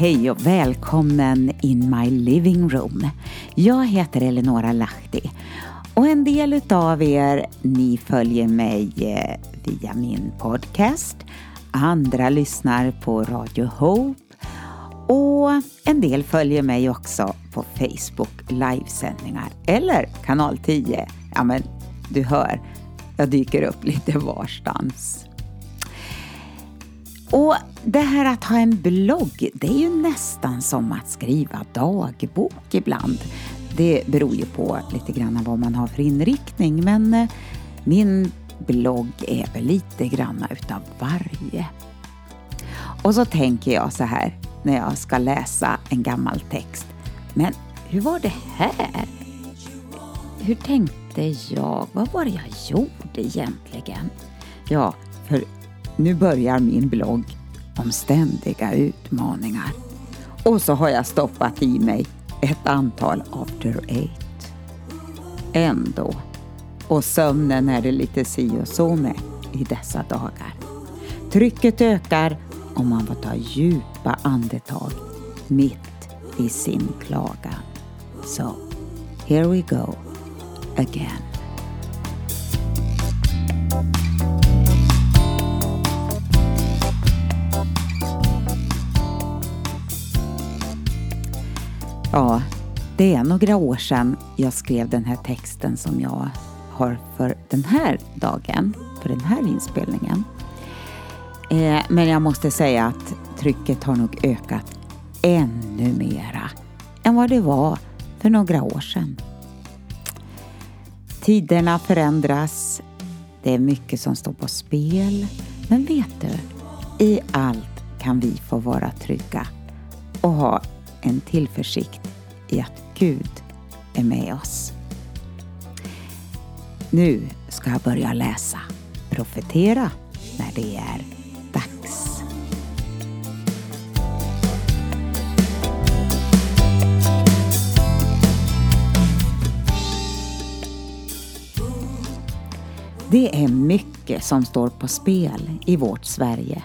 Hej och välkommen in my living room. Jag heter Eleonora Lahti och en del utav er, ni följer mig eh, via min podcast. Andra lyssnar på Radio Hope och en del följer mig också på Facebook livesändningar eller kanal 10. Ja men du hör, jag dyker upp lite varstans. Och det här att ha en blogg, det är ju nästan som att skriva dagbok ibland. Det beror ju på lite grann vad man har för inriktning, men eh, min blogg är väl lite grann utav varje. Och så tänker jag så här när jag ska läsa en gammal text. Men hur var det här? Hur tänkte jag? Vad var det jag gjorde egentligen? Ja, för nu börjar min blogg om ständiga utmaningar. Och så har jag stoppat i mig ett antal after eight. Ändå. Och sömnen är det lite si och så med i dessa dagar. Trycket ökar och man får ta djupa andetag mitt i sin klagan. Så, here we go again. Ja, det är några år sedan jag skrev den här texten som jag har för den här dagen, för den här inspelningen. Eh, men jag måste säga att trycket har nog ökat ännu mera än vad det var för några år sedan. Tiderna förändras, det är mycket som står på spel. Men vet du, i allt kan vi få vara trygga och ha en tillförsikt i att Gud är med oss. Nu ska jag börja läsa, profetera när det är dags. Det är mycket som står på spel i vårt Sverige.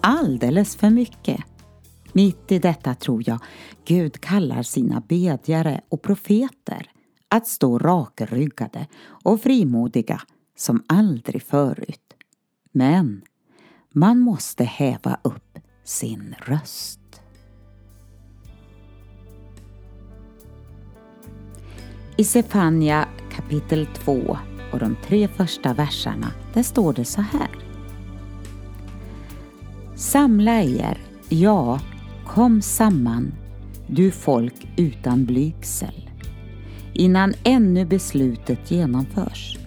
Alldeles för mycket. Mitt i detta tror jag Gud kallar sina bedjare och profeter att stå rakryggade och frimodiga som aldrig förut. Men man måste häva upp sin röst. I Sefania kapitel 2 och de tre första verserna, där står det så här. Samla er, ja, Kom samman, du folk utan blygsel, innan ännu beslutet genomförs.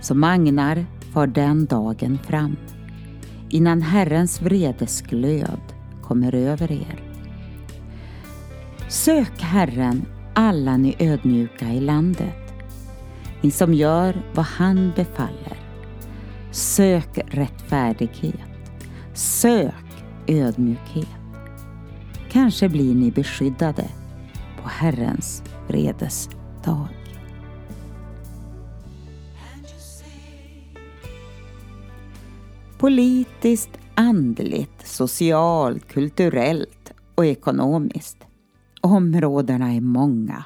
Som agnar far den dagen fram, innan Herrens vredesglöd kommer över er. Sök Herren, alla ni ödmjuka i landet, ni som gör vad han befaller. Sök rättfärdighet, sök ödmjukhet. Kanske blir ni beskyddade på Herrens vredesdag. Politiskt, andligt, socialt, kulturellt och ekonomiskt. Områdena är många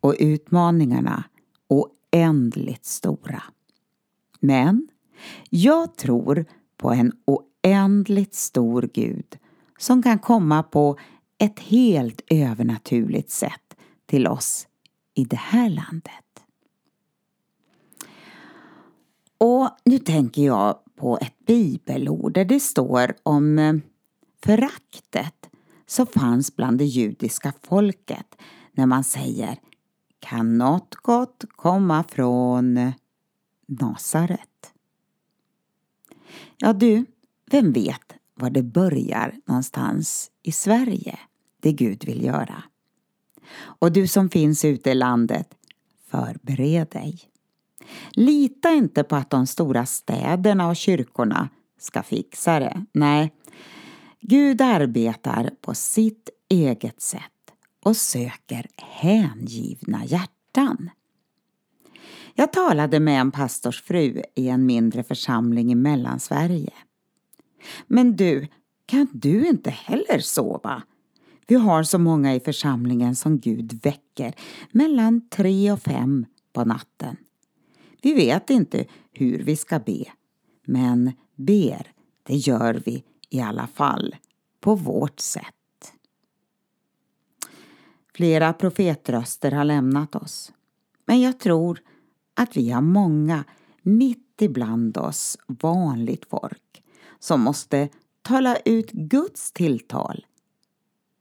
och utmaningarna oändligt stora. Men jag tror på en oändligt stor Gud som kan komma på ett helt övernaturligt sätt till oss i det här landet. Och nu tänker jag på ett bibelord där det står om eh, föraktet som fanns bland det judiska folket när man säger kan något gott komma från Nasaret? Ja du, vem vet var det börjar någonstans i Sverige, det Gud vill göra. Och du som finns ute i landet, förbered dig. Lita inte på att de stora städerna och kyrkorna ska fixa det. Nej, Gud arbetar på sitt eget sätt och söker hängivna hjärtan. Jag talade med en pastorsfru i en mindre församling i Mellansverige. Men du, kan du inte heller sova? Vi har så många i församlingen som Gud väcker mellan tre och fem på natten. Vi vet inte hur vi ska be, men ber, det gör vi i alla fall på vårt sätt. Flera profetröster har lämnat oss, men jag tror att vi har många mitt ibland oss vanligt folk som måste tala ut Guds tilltal.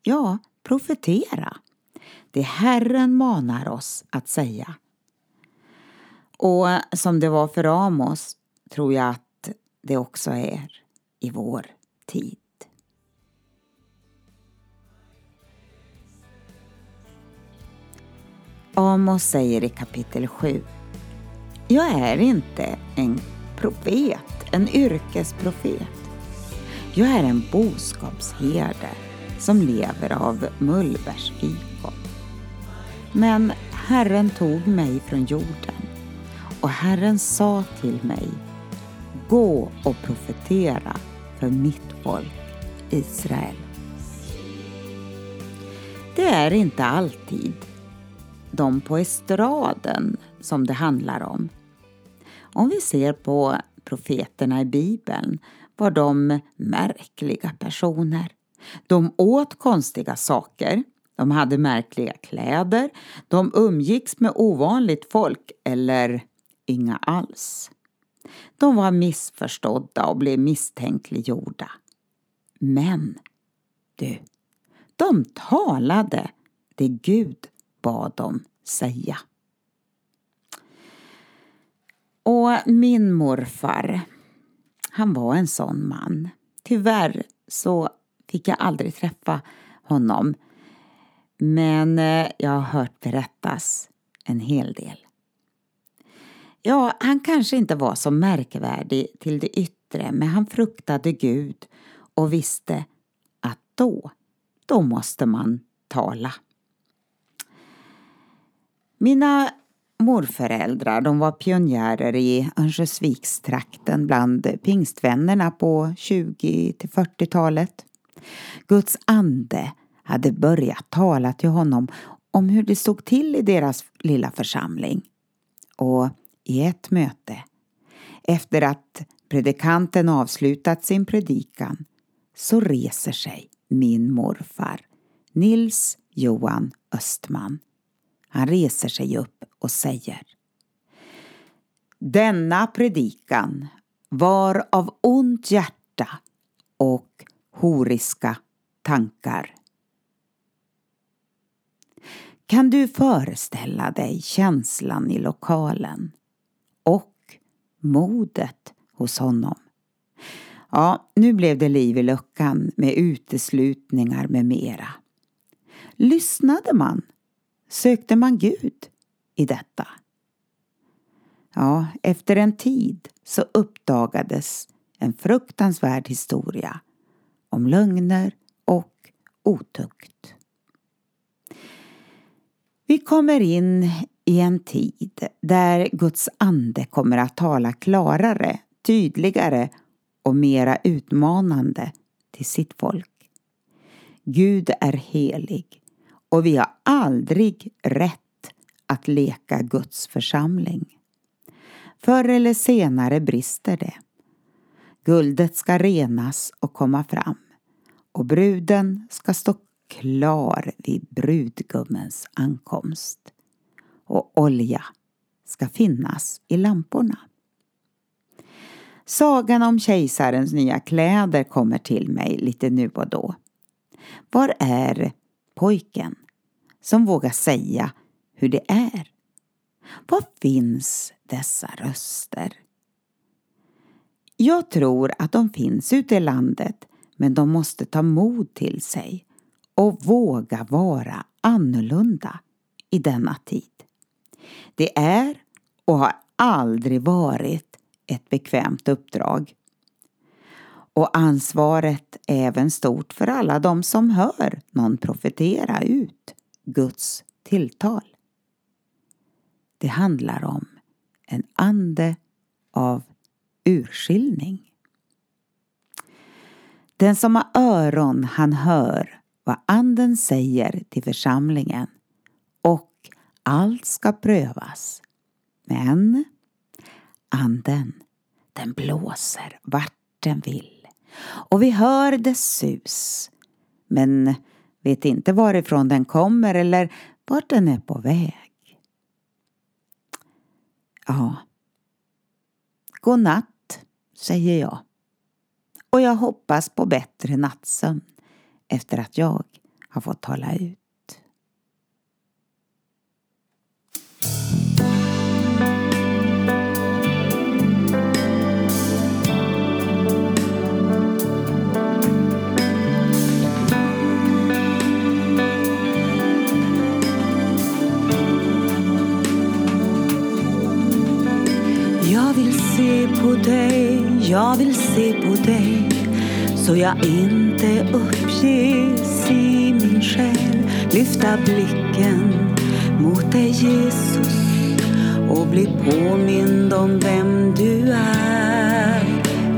Ja, profetera. Det Herren manar oss att säga. Och som det var för Amos tror jag att det också är i vår tid. Amos säger i kapitel 7 Jag är inte en profet, en yrkesprofet. Jag är en boskapsherde som lever av mullbärsfikon. Men Herren tog mig från jorden och Herren sa till mig Gå och profetera för mitt folk Israel. Det är inte alltid de på estraden som det handlar om. Om vi ser på profeterna i Bibeln var de märkliga personer. De åt konstiga saker, de hade märkliga kläder, de umgicks med ovanligt folk eller inga alls. De var missförstådda och blev misstänkliggjorda. Men, du, de talade det Gud bad dem säga. Och min morfar, han var en sån man. Tyvärr så fick jag aldrig träffa honom. Men eh, jag har hört berättas en hel del. Ja, han kanske inte var så märkvärdig till det yttre, men han fruktade Gud och visste att då, då måste man tala. Mina morföräldrar de var pionjärer i Örnsköldsvikstrakten bland pingstvännerna på 20 till 40-talet. Guds ande hade börjat tala till honom om hur det stod till i deras lilla församling. Och i ett möte, efter att predikanten avslutat sin predikan, så reser sig min morfar, Nils Johan Östman. Han reser sig upp och säger Denna predikan var av ont hjärta och horiska tankar. Kan du föreställa dig känslan i lokalen och modet hos honom? Ja, nu blev det liv i luckan med uteslutningar med mera. Lyssnade man? Sökte man Gud i detta? Ja, efter en tid så uppdagades en fruktansvärd historia om lögner och otukt. Vi kommer in i en tid där Guds ande kommer att tala klarare, tydligare och mera utmanande till sitt folk. Gud är helig och vi har aldrig rätt att leka Guds församling. Förr eller senare brister det. Guldet ska renas och komma fram och bruden ska stå klar vid brudgummens ankomst och olja ska finnas i lamporna. Sagan om kejsarens nya kläder kommer till mig lite nu och då. Var är pojken som vågar säga hur det är? Var finns dessa röster? Jag tror att de finns ute i landet men de måste ta mod till sig och våga vara annorlunda i denna tid. Det är och har aldrig varit ett bekvämt uppdrag. Och ansvaret är även stort för alla de som hör någon profetera ut Guds tilltal. Det handlar om en ande av urskiljning. Den som har öron han hör vad anden säger till församlingen och allt ska prövas. Men anden, den blåser vart den vill och vi hör dess sus men vet inte varifrån den kommer eller vart den är på väg. Ja, god natt, säger jag. Och jag hoppas på bättre nattsömn efter att jag har fått tala ut. Jag vill se på dig så jag inte uppges i min själ lyfta blicken mot dig Jesus och bli påmind om vem du är.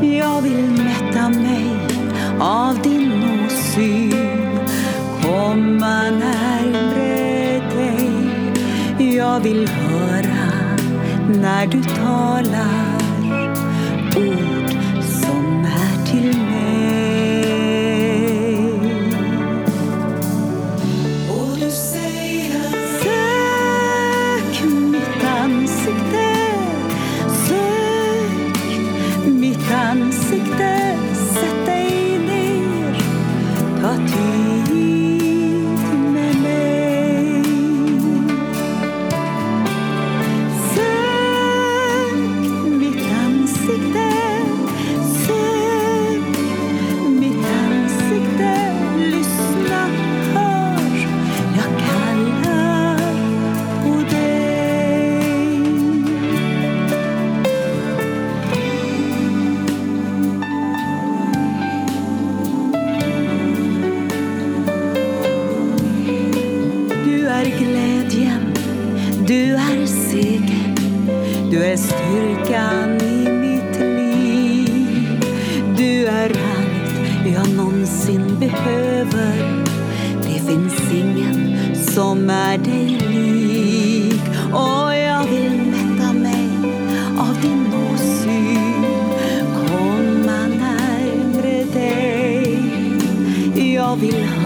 Jag vill mätta mig av din åsyn, komma närmre dig. Jag vill höra när du talar ta är dig lik. Och jag vill mätta mig av din åsyn, komma närmre dig. Jag vill